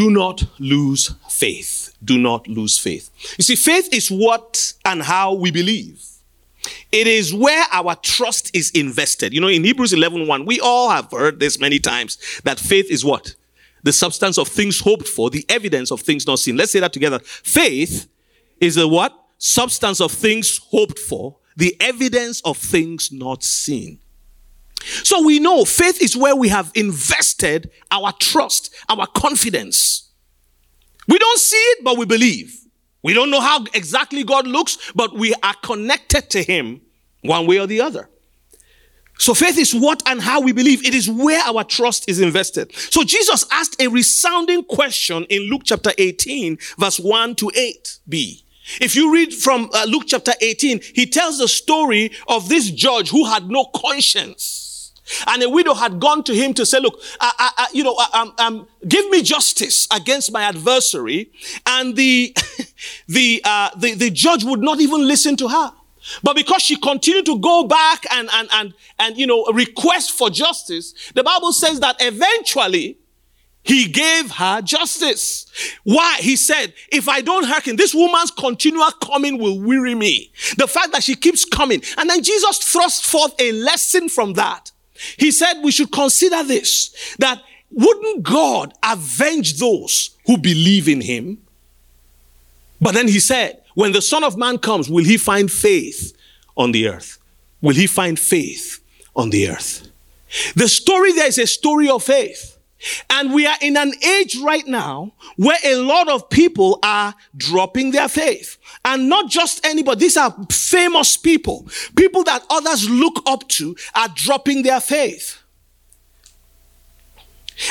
do not lose faith. Do not lose faith. You see, faith is what and how we believe. It is where our trust is invested. You know, in Hebrews 11 1, we all have heard this many times that faith is what? The substance of things hoped for, the evidence of things not seen. Let's say that together. Faith is a what? Substance of things hoped for, the evidence of things not seen. So we know faith is where we have invested our trust, our confidence. We don't see it, but we believe. We don't know how exactly God looks, but we are connected to Him one way or the other. So faith is what and how we believe. It is where our trust is invested. So Jesus asked a resounding question in Luke chapter 18, verse 1 to 8b. If you read from uh, Luke chapter 18, he tells the story of this judge who had no conscience. And a widow had gone to him to say, look, I, I, I, you know, um, um, give me justice against my adversary. And the, the, uh, the, the judge would not even listen to her. But because she continued to go back and, and, and, and, you know, request for justice, the Bible says that eventually he gave her justice. Why? He said, if I don't hearken, this woman's continual coming will weary me. The fact that she keeps coming. And then Jesus thrust forth a lesson from that. He said we should consider this, that wouldn't God avenge those who believe in him? But then he said, when the Son of Man comes, will he find faith on the earth? Will he find faith on the earth? The story there is a story of faith. And we are in an age right now where a lot of people are dropping their faith. And not just anybody. These are famous people. People that others look up to are dropping their faith.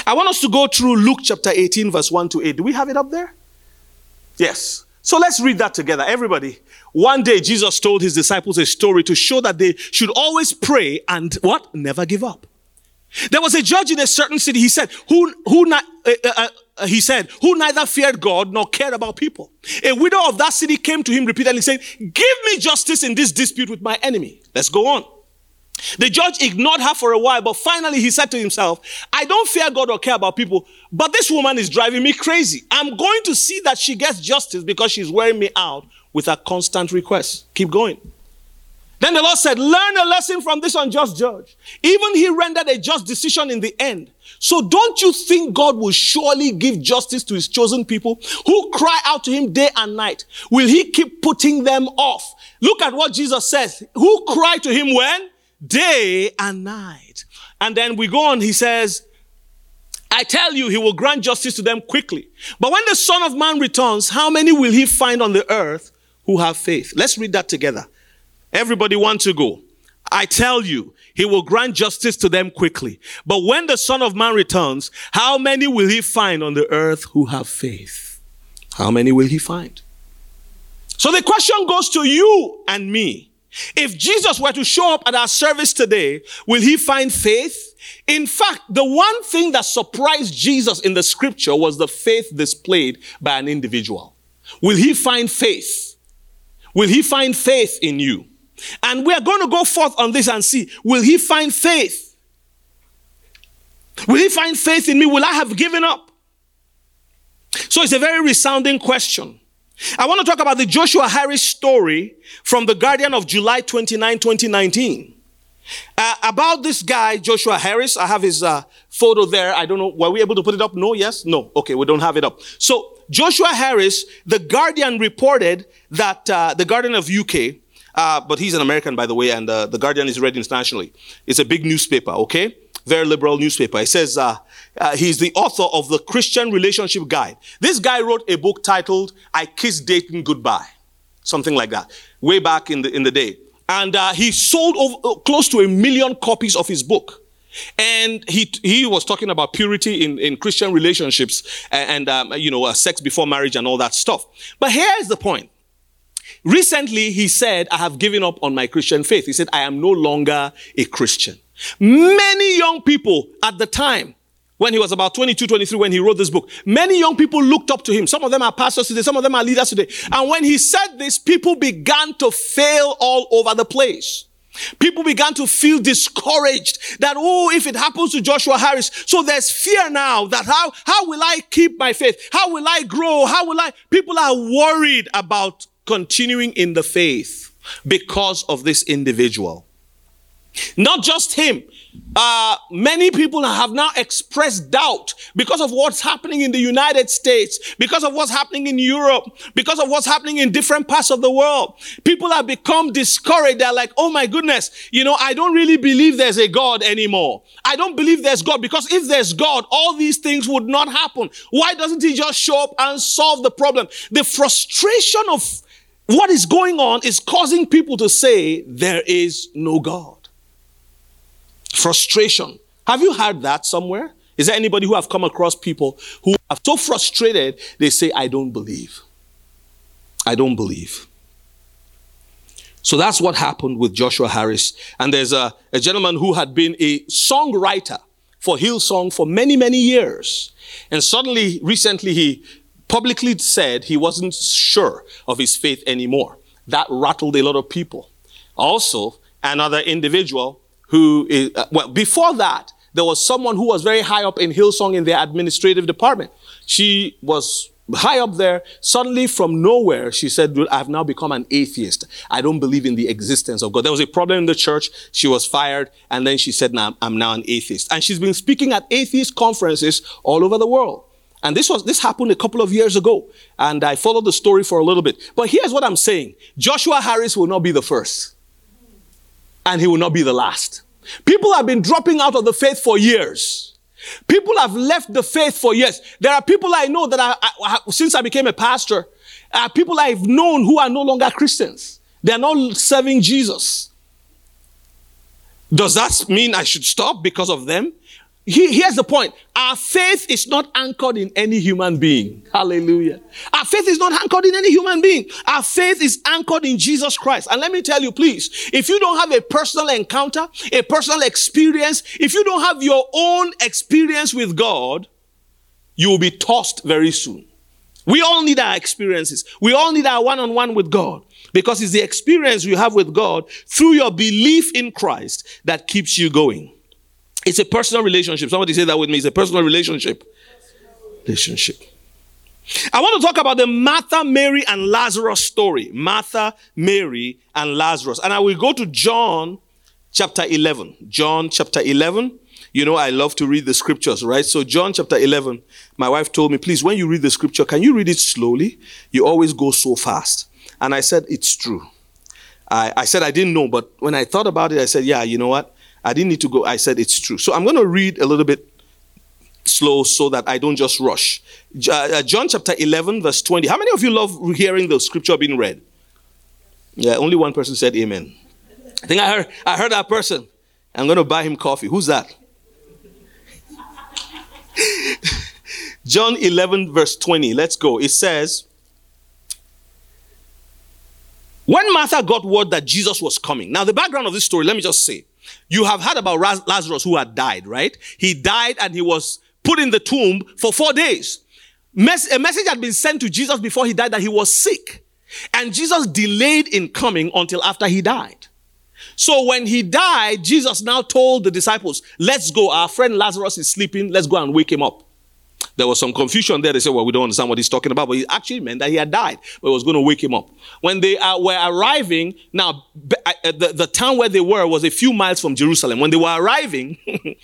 I want us to go through Luke chapter 18 verse 1 to 8. Do we have it up there? Yes. So let's read that together. Everybody. One day Jesus told his disciples a story to show that they should always pray and what? Never give up. There was a judge in a certain city. He said, who, who, uh, uh, uh, he said, who neither feared God nor cared about people. A widow of that city came to him repeatedly saying, give me justice in this dispute with my enemy. Let's go on. The judge ignored her for a while, but finally he said to himself, I don't fear God or care about people, but this woman is driving me crazy. I'm going to see that she gets justice because she's wearing me out with her constant requests. Keep going. Then the Lord said, Learn a lesson from this unjust judge. Even he rendered a just decision in the end. So don't you think God will surely give justice to his chosen people who cry out to him day and night? Will he keep putting them off? Look at what Jesus says. Who cry to him when? Day and night. And then we go on, he says, I tell you, he will grant justice to them quickly. But when the Son of Man returns, how many will he find on the earth who have faith? Let's read that together. Everybody want to go. I tell you, he will grant justice to them quickly. But when the son of man returns, how many will he find on the earth who have faith? How many will he find? So the question goes to you and me. If Jesus were to show up at our service today, will he find faith? In fact, the one thing that surprised Jesus in the scripture was the faith displayed by an individual. Will he find faith? Will he find faith in you? And we are going to go forth on this and see will he find faith? Will he find faith in me? Will I have given up? So it's a very resounding question. I want to talk about the Joshua Harris story from The Guardian of July 29, 2019. Uh, about this guy, Joshua Harris. I have his uh, photo there. I don't know. Were we able to put it up? No, yes? No. Okay, we don't have it up. So, Joshua Harris, The Guardian reported that uh, the Guardian of UK uh, but he's an American, by the way, and uh, the Guardian is read internationally. It's a big newspaper, okay? Very liberal newspaper. It says uh, uh, he's the author of the Christian Relationship Guide. This guy wrote a book titled "I Kiss Dating Goodbye," something like that, way back in the in the day. And uh, he sold over, uh, close to a million copies of his book. And he he was talking about purity in, in Christian relationships and, and um, you know sex before marriage and all that stuff. But here's the point: Recently, he said, I have given up on my Christian faith. He said, I am no longer a Christian. Many young people at the time, when he was about 22, 23, when he wrote this book, many young people looked up to him. Some of them are pastors today, some of them are leaders today. And when he said this, people began to fail all over the place. People began to feel discouraged that, oh, if it happens to Joshua Harris. So there's fear now that how, how will I keep my faith? How will I grow? How will I? People are worried about continuing in the faith because of this individual. Not just him. Uh, many people have now expressed doubt because of what's happening in the United States, because of what's happening in Europe, because of what's happening in different parts of the world. People have become discouraged. They're like, oh my goodness, you know, I don't really believe there's a God anymore. I don't believe there's God because if there's God, all these things would not happen. Why doesn't he just show up and solve the problem? The frustration of what is going on is causing people to say there is no God. Frustration. Have you heard that somewhere? Is there anybody who have come across people who are so frustrated they say, I don't believe. I don't believe. So that's what happened with Joshua Harris. And there's a, a gentleman who had been a songwriter for Hillsong for many, many years. And suddenly, recently, he publicly said he wasn't sure of his faith anymore. That rattled a lot of people. Also, another individual who is, uh, well, before that, there was someone who was very high up in Hillsong in their administrative department. She was high up there. Suddenly, from nowhere, she said, I've now become an atheist. I don't believe in the existence of God. There was a problem in the church. She was fired. And then she said, now I'm now an atheist. And she's been speaking at atheist conferences all over the world. And this was, this happened a couple of years ago. And I followed the story for a little bit. But here's what I'm saying. Joshua Harris will not be the first and he will not be the last. People have been dropping out of the faith for years. People have left the faith for years. There are people I know that I, I, since I became a pastor, uh, people I've known who are no longer Christians. They are not serving Jesus. Does that mean I should stop because of them? He, here's the point. Our faith is not anchored in any human being. Hallelujah. Our faith is not anchored in any human being. Our faith is anchored in Jesus Christ. And let me tell you, please, if you don't have a personal encounter, a personal experience, if you don't have your own experience with God, you will be tossed very soon. We all need our experiences. We all need our one on one with God because it's the experience you have with God through your belief in Christ that keeps you going. It's a personal relationship. Somebody say that with me. It's a personal relationship. Relationship. I want to talk about the Martha, Mary, and Lazarus story. Martha, Mary, and Lazarus. And I will go to John chapter 11. John chapter 11. You know, I love to read the scriptures, right? So, John chapter 11, my wife told me, please, when you read the scripture, can you read it slowly? You always go so fast. And I said, it's true. I, I said, I didn't know, but when I thought about it, I said, yeah, you know what? I didn't need to go. I said it's true. So I'm going to read a little bit slow so that I don't just rush. Uh, uh, John chapter 11, verse 20. How many of you love hearing the scripture being read? Yeah, only one person said amen. I think I heard, I heard that person. I'm going to buy him coffee. Who's that? John 11, verse 20. Let's go. It says, When Martha got word that Jesus was coming. Now, the background of this story, let me just say. You have heard about Lazarus who had died, right? He died and he was put in the tomb for four days. Mes- a message had been sent to Jesus before he died that he was sick. And Jesus delayed in coming until after he died. So when he died, Jesus now told the disciples, let's go. Our friend Lazarus is sleeping. Let's go and wake him up. There was some confusion there. They said, well, we don't understand what he's talking about. But he actually meant that he had died, but it was going to wake him up. When they uh, were arriving, now, uh, the, the town where they were was a few miles from Jerusalem. When they were arriving,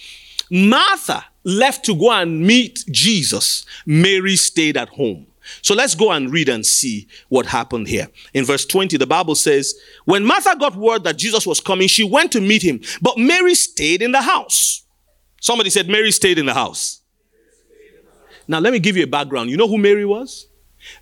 Martha left to go and meet Jesus. Mary stayed at home. So let's go and read and see what happened here. In verse 20, the Bible says, When Martha got word that Jesus was coming, she went to meet him, but Mary stayed in the house. Somebody said, Mary stayed in the house. Now, let me give you a background. You know who Mary was?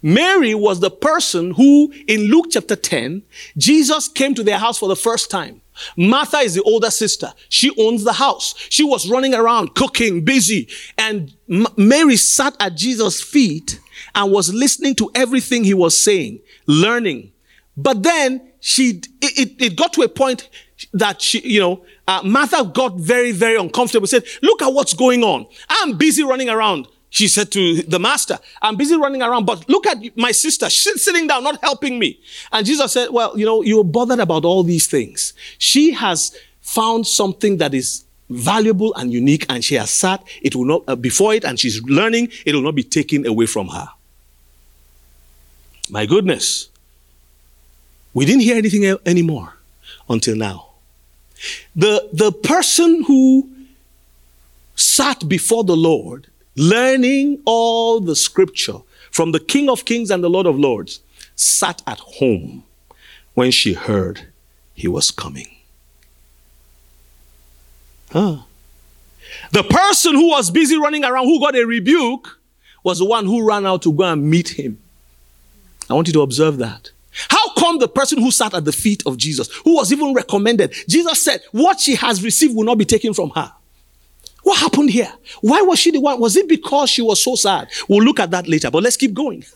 Mary was the person who, in Luke chapter 10, Jesus came to their house for the first time. Martha is the older sister. She owns the house. She was running around, cooking, busy. And M- Mary sat at Jesus' feet and was listening to everything he was saying, learning. But then she, it, it, it got to a point that she, you know, uh, Martha got very, very uncomfortable. Said, look at what's going on. I'm busy running around She said to the master, I'm busy running around, but look at my sister. She's sitting down, not helping me. And Jesus said, Well, you know, you're bothered about all these things. She has found something that is valuable and unique, and she has sat it will not uh, before it, and she's learning. It will not be taken away from her. My goodness, we didn't hear anything anymore until now. The the person who sat before the Lord, learning all the Scripture from the King of Kings and the Lord of Lords, sat at home when she heard he was coming. Huh. The person who was busy running around, who got a rebuke, was the one who ran out to go and meet him. I want you to observe that. How come the person who sat at the feet of Jesus, who was even recommended, Jesus said, What she has received will not be taken from her? What happened here? Why was she the one? Was it because she was so sad? We'll look at that later, but let's keep going.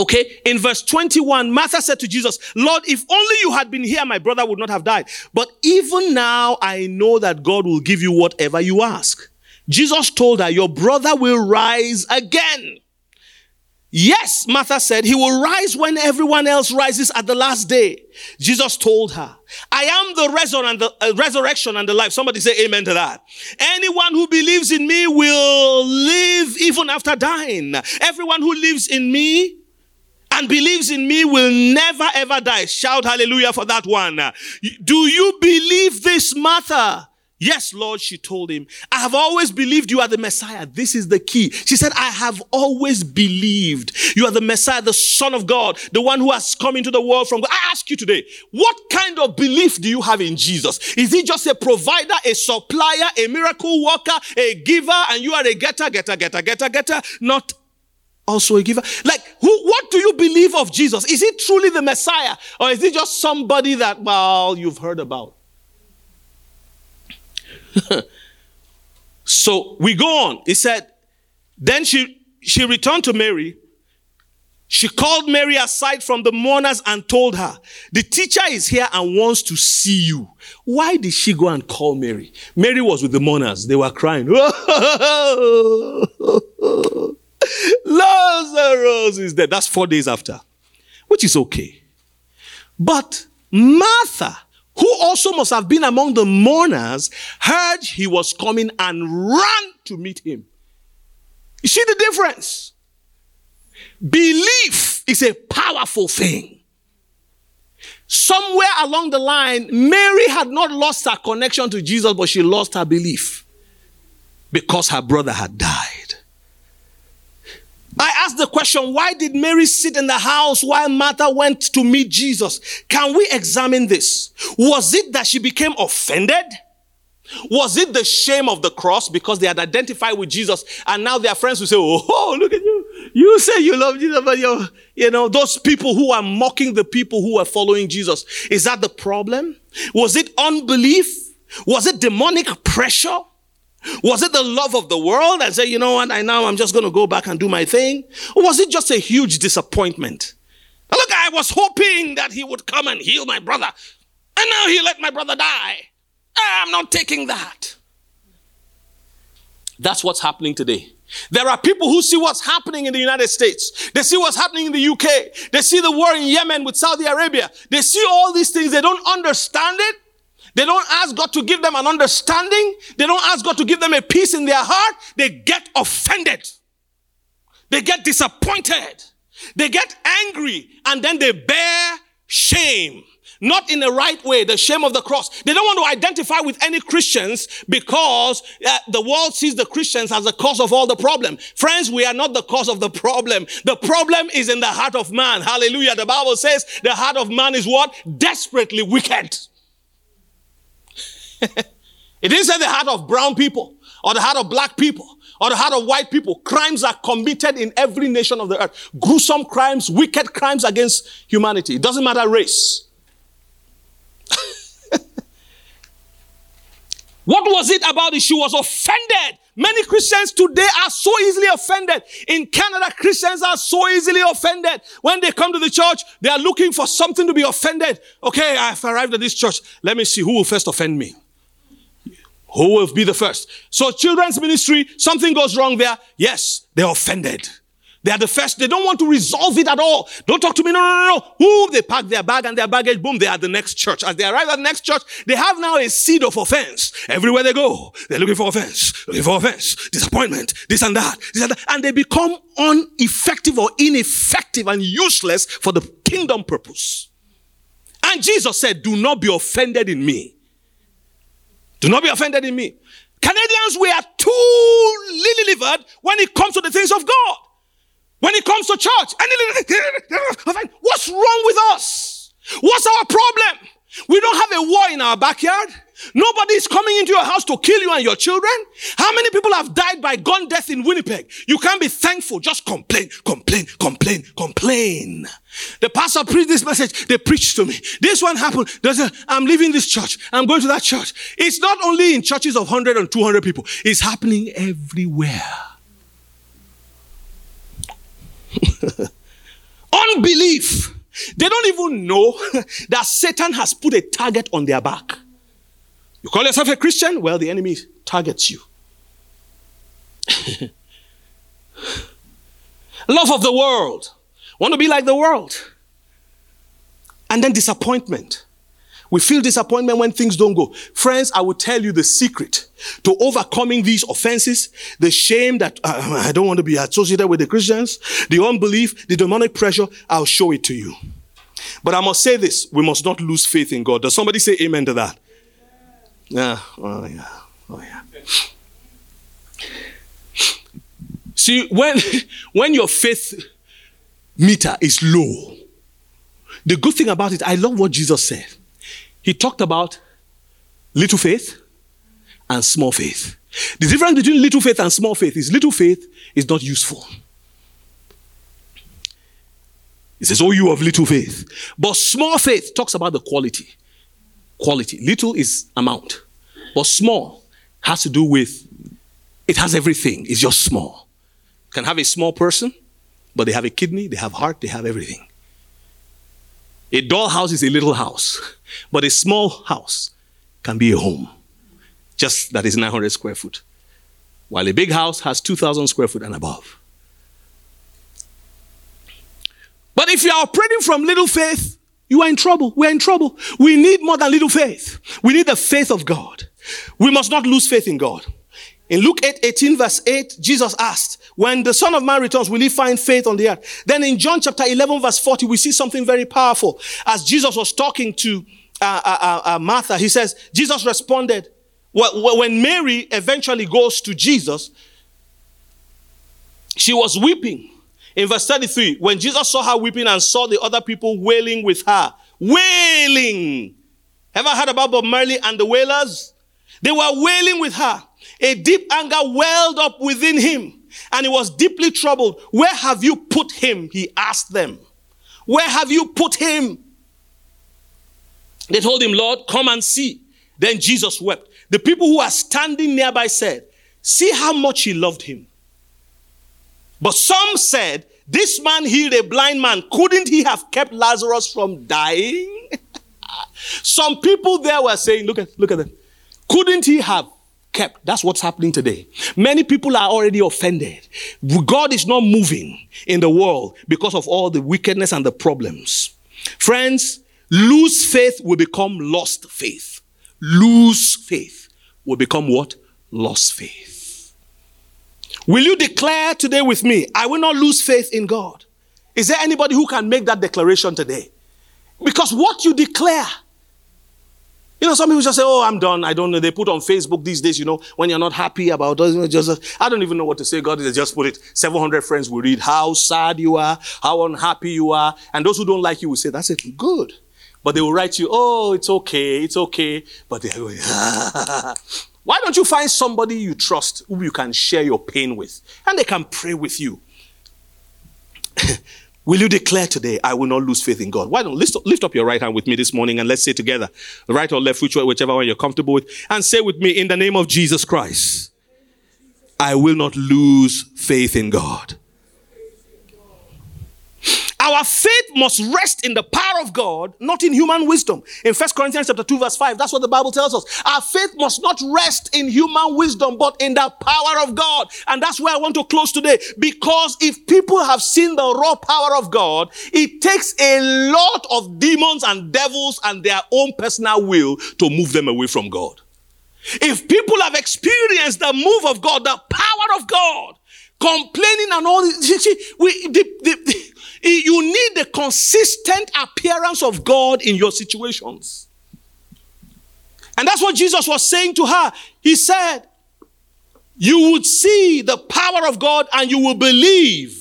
Okay, in verse 21, Martha said to Jesus, Lord, if only you had been here, my brother would not have died. But even now, I know that God will give you whatever you ask. Jesus told her, Your brother will rise again. Yes, Martha said, He will rise when everyone else rises at the last day. Jesus told her, I am the, resur- and the uh, resurrection and the life. Somebody say amen to that. Anyone who believes in me will live even after dying. Everyone who lives in me and believes in me will never ever die. Shout hallelujah for that one. Do you believe this, Martha? Yes, Lord, she told him. I have always believed you are the Messiah. This is the key. She said, I have always believed you are the Messiah, the Son of God, the one who has come into the world from God. I ask you today, what kind of belief do you have in Jesus? Is he just a provider, a supplier, a miracle worker, a giver, and you are a getter, getter, getter, getter, getter, not also a giver? Like, who, what do you believe of Jesus? Is he truly the Messiah? Or is he just somebody that, well, you've heard about? so we go on. He said, then she, she returned to Mary. She called Mary aside from the mourners and told her, the teacher is here and wants to see you. Why did she go and call Mary? Mary was with the mourners. They were crying. Lazarus is dead. That's four days after, which is okay. But Martha, who also must have been among the mourners, heard he was coming and ran to meet him. You see the difference? Belief is a powerful thing. Somewhere along the line, Mary had not lost her connection to Jesus, but she lost her belief because her brother had died. I asked the question, why did Mary sit in the house while Martha went to meet Jesus? Can we examine this? Was it that she became offended? Was it the shame of the cross because they had identified with Jesus and now their friends will say, Oh, look at you. You say you love Jesus, but you you know, those people who are mocking the people who are following Jesus. Is that the problem? Was it unbelief? Was it demonic pressure? Was it the love of the world and say, you know what, I now I'm just going to go back and do my thing? Or was it just a huge disappointment? Look, I was hoping that he would come and heal my brother. And now he let my brother die. Ah, I'm not taking that. That's what's happening today. There are people who see what's happening in the United States. They see what's happening in the UK. They see the war in Yemen with Saudi Arabia. They see all these things. They don't understand it. They don't ask God to give them an understanding. They don't ask God to give them a peace in their heart. They get offended. They get disappointed. They get angry and then they bear shame. Not in the right way, the shame of the cross. They don't want to identify with any Christians because uh, the world sees the Christians as the cause of all the problem. Friends, we are not the cause of the problem. The problem is in the heart of man. Hallelujah. The Bible says the heart of man is what? Desperately wicked. it didn't say the heart of brown people or the heart of black people or the heart of white people. Crimes are committed in every nation of the earth. Gruesome crimes, wicked crimes against humanity. It doesn't matter race. what was it about it? She was offended. Many Christians today are so easily offended. In Canada, Christians are so easily offended. When they come to the church, they are looking for something to be offended. Okay, I've arrived at this church. Let me see who will first offend me. Who will be the first? So children's ministry, something goes wrong there. Yes, they're offended. They are the first. They don't want to resolve it at all. Don't talk to me. No, no, no, no. Who they pack their bag and their baggage. Boom. They are the next church. As they arrive at the next church, they have now a seed of offense. Everywhere they go, they're looking for offense, looking for offense, disappointment, this and that, this and that. And they become ineffective or ineffective and useless for the kingdom purpose. And Jesus said, do not be offended in me. Do not be offended in me. Canadians, we are too lily livered when it comes to the things of God. When it comes to church, what's wrong with us? What's our problem? We don't have a war in our backyard. Nobody is coming into your house to kill you and your children. How many people have died by gun death in Winnipeg? You can't be thankful. Just complain, complain, complain, complain. The pastor preached this message. They preached to me. This one happened. There's a, I'm leaving this church. I'm going to that church. It's not only in churches of 100 and 200 people. It's happening everywhere. Unbelief. They don't even know that Satan has put a target on their back. You call yourself a Christian? Well, the enemy targets you. Love of the world. Want to be like the world. And then disappointment. We feel disappointment when things don't go. Friends, I will tell you the secret to overcoming these offenses, the shame that uh, I don't want to be associated with the Christians, the unbelief, the demonic pressure. I'll show it to you. But I must say this we must not lose faith in God. Does somebody say amen to that? Yeah. Oh, yeah. Oh, yeah. See, when, when your faith meter is low, the good thing about it, I love what Jesus said. He talked about little faith and small faith. The difference between little faith and small faith is little faith is not useful. He says, Oh, you of little faith. But small faith talks about the quality. Quality. Little is amount. But small has to do with, it has everything. It's just small. You can have a small person, but they have a kidney, they have heart, they have everything. A dollhouse is a little house, but a small house can be a home, just that is 900 square foot, while a big house has 2,000 square foot and above. But if you are operating from little faith, you are in trouble. We're in trouble. We need more than little faith. We need the faith of God. We must not lose faith in God. In Luke 8, 18 verse 8, Jesus asked, when the Son of Man returns, will he find faith on the earth? Then in John chapter 11 verse 40, we see something very powerful. As Jesus was talking to uh, uh, uh, uh Martha, he says, Jesus responded, when Mary eventually goes to Jesus, she was weeping. In verse 33, when Jesus saw her weeping and saw the other people wailing with her, wailing. Ever heard about Bob Marley and the Wailers? They were wailing with her. A deep anger welled up within him and he was deeply troubled. Where have you put him? He asked them. Where have you put him? They told him, Lord, come and see. Then Jesus wept. The people who were standing nearby said, See how much he loved him. But some said, This man healed a blind man. Couldn't he have kept Lazarus from dying? some people there were saying, Look at, look at them. Couldn't he have kept? That's what's happening today. Many people are already offended. God is not moving in the world because of all the wickedness and the problems. Friends, lose faith will become lost faith. Lose faith will become what? Lost faith. Will you declare today with me, I will not lose faith in God? Is there anybody who can make that declaration today? Because what you declare you know, some people just say, "Oh, I'm done. I don't know." They put on Facebook these days, you know, when you're not happy about it, just I don't even know what to say. God, they just put it. 700 friends will read how sad you are, how unhappy you are, and those who don't like you will say, "That's it, good." But they will write you, "Oh, it's okay, it's okay," but they're going, Why don't you find somebody you trust who you can share your pain with, and they can pray with you? Will you declare today, I will not lose faith in God? Why don't lift, lift up your right hand with me this morning and let's say together, right or left, whichever one you're comfortable with, and say with me, in the name of Jesus Christ, I will not lose faith in God. Our faith must rest in the power of God, not in human wisdom. In 1 Corinthians chapter 2 verse 5, that's what the Bible tells us. Our faith must not rest in human wisdom, but in the power of God. And that's where I want to close today. Because if people have seen the raw power of God, it takes a lot of demons and devils and their own personal will to move them away from God. If people have experienced the move of God, the power of God, complaining and all this, see, we, the, the, you need the consistent appearance of God in your situations. And that's what Jesus was saying to her. He said, You would see the power of God and you will believe.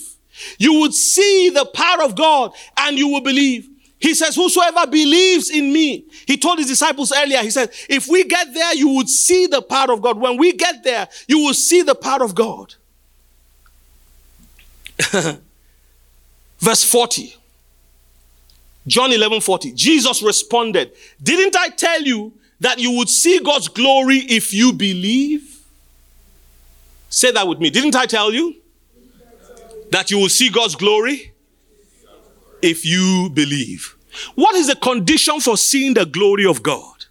You would see the power of God and you will believe. He says, Whosoever believes in me, he told his disciples earlier, he said, If we get there, you would see the power of God. When we get there, you will see the power of God. Verse 40. John 11 40. Jesus responded, Didn't I tell you that you would see God's glory if you believe? Say that with me. Didn't I tell you that you will see God's glory if you believe? What is the condition for seeing the glory of God?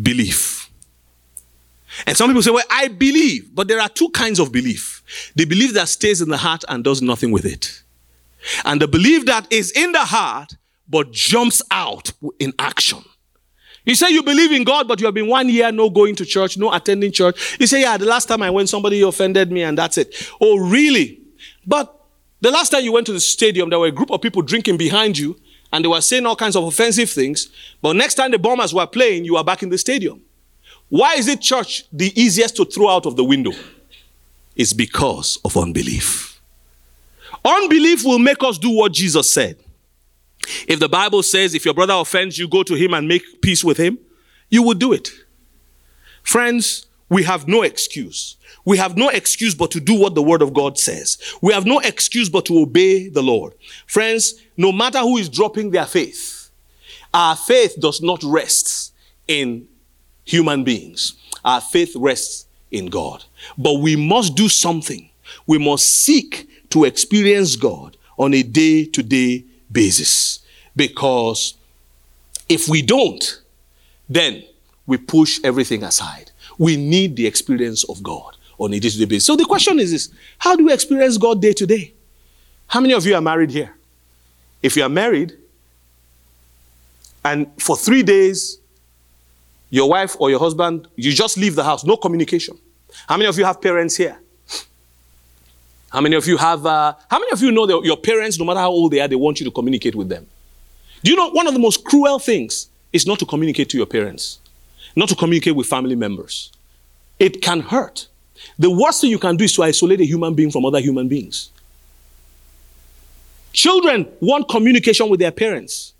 Belief. And some people say, Well, I believe, but there are two kinds of belief the belief that stays in the heart and does nothing with it. And the belief that is in the heart but jumps out in action. You say you believe in God, but you have been one year no going to church, no attending church. You say, yeah, the last time I went, somebody offended me and that's it. Oh, really? But the last time you went to the stadium, there were a group of people drinking behind you and they were saying all kinds of offensive things. But next time the Bombers were playing, you were back in the stadium. Why is it church the easiest to throw out of the window? It's because of unbelief. Unbelief will make us do what Jesus said. If the Bible says if your brother offends you, go to him and make peace with him, you will do it. Friends, we have no excuse. We have no excuse but to do what the word of God says. We have no excuse but to obey the Lord. Friends, no matter who is dropping their faith, our faith does not rest in human beings. Our faith rests in God. But we must do something. We must seek to experience God on a day to day basis. Because if we don't, then we push everything aside. We need the experience of God on a day to day basis. So the question is this How do we experience God day to day? How many of you are married here? If you are married, and for three days, your wife or your husband, you just leave the house, no communication. How many of you have parents here? How many of you have, uh, how many of you know that your parents, no matter how old they are, they want you to communicate with them? Do you know one of the most cruel things is not to communicate to your parents, not to communicate with family members? It can hurt. The worst thing you can do is to isolate a human being from other human beings. Children want communication with their parents.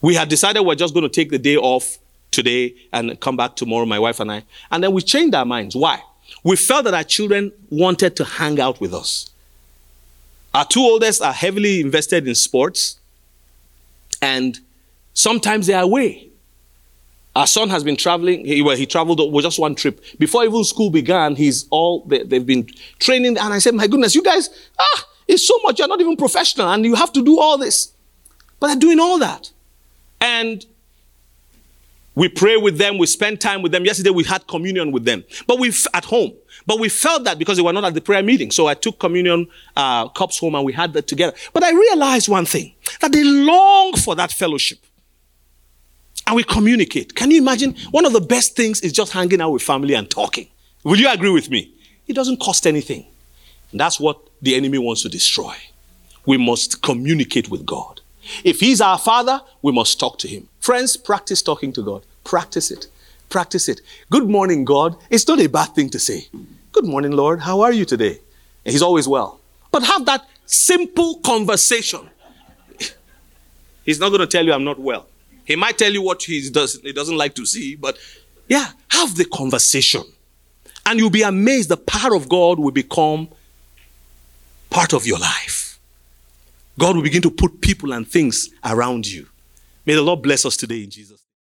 We had decided we're just going to take the day off today and come back tomorrow, my wife and I. And then we changed our minds. Why? we felt that our children wanted to hang out with us. Our two oldest are heavily invested in sports, and sometimes they are away. Our son has been traveling. He, well, he traveled with just one trip. Before even school began, he's all they, have been training. And I said, "My goodness, you guys, ah, it's so much. You're not even professional, and you have to do all this." But they're doing all that, and we pray with them. We spend time with them. Yesterday we had communion with them, but we at home. But we felt that because they were not at the prayer meeting. So I took communion uh, cups home and we had that together. But I realized one thing that they long for that fellowship. And we communicate. Can you imagine? One of the best things is just hanging out with family and talking. Will you agree with me? It doesn't cost anything. And that's what the enemy wants to destroy. We must communicate with God. If He's our Father, we must talk to Him. Friends, practice talking to God. Practice it. Practice it. Good morning, God. It's not a bad thing to say. Good morning, Lord. How are you today? And He's always well. But have that simple conversation. He's not going to tell you I'm not well. He might tell you what he, does, he doesn't like to see, but yeah, have the conversation. And you'll be amazed the power of God will become part of your life. God will begin to put people and things around you. May the Lord bless us today in Jesus'.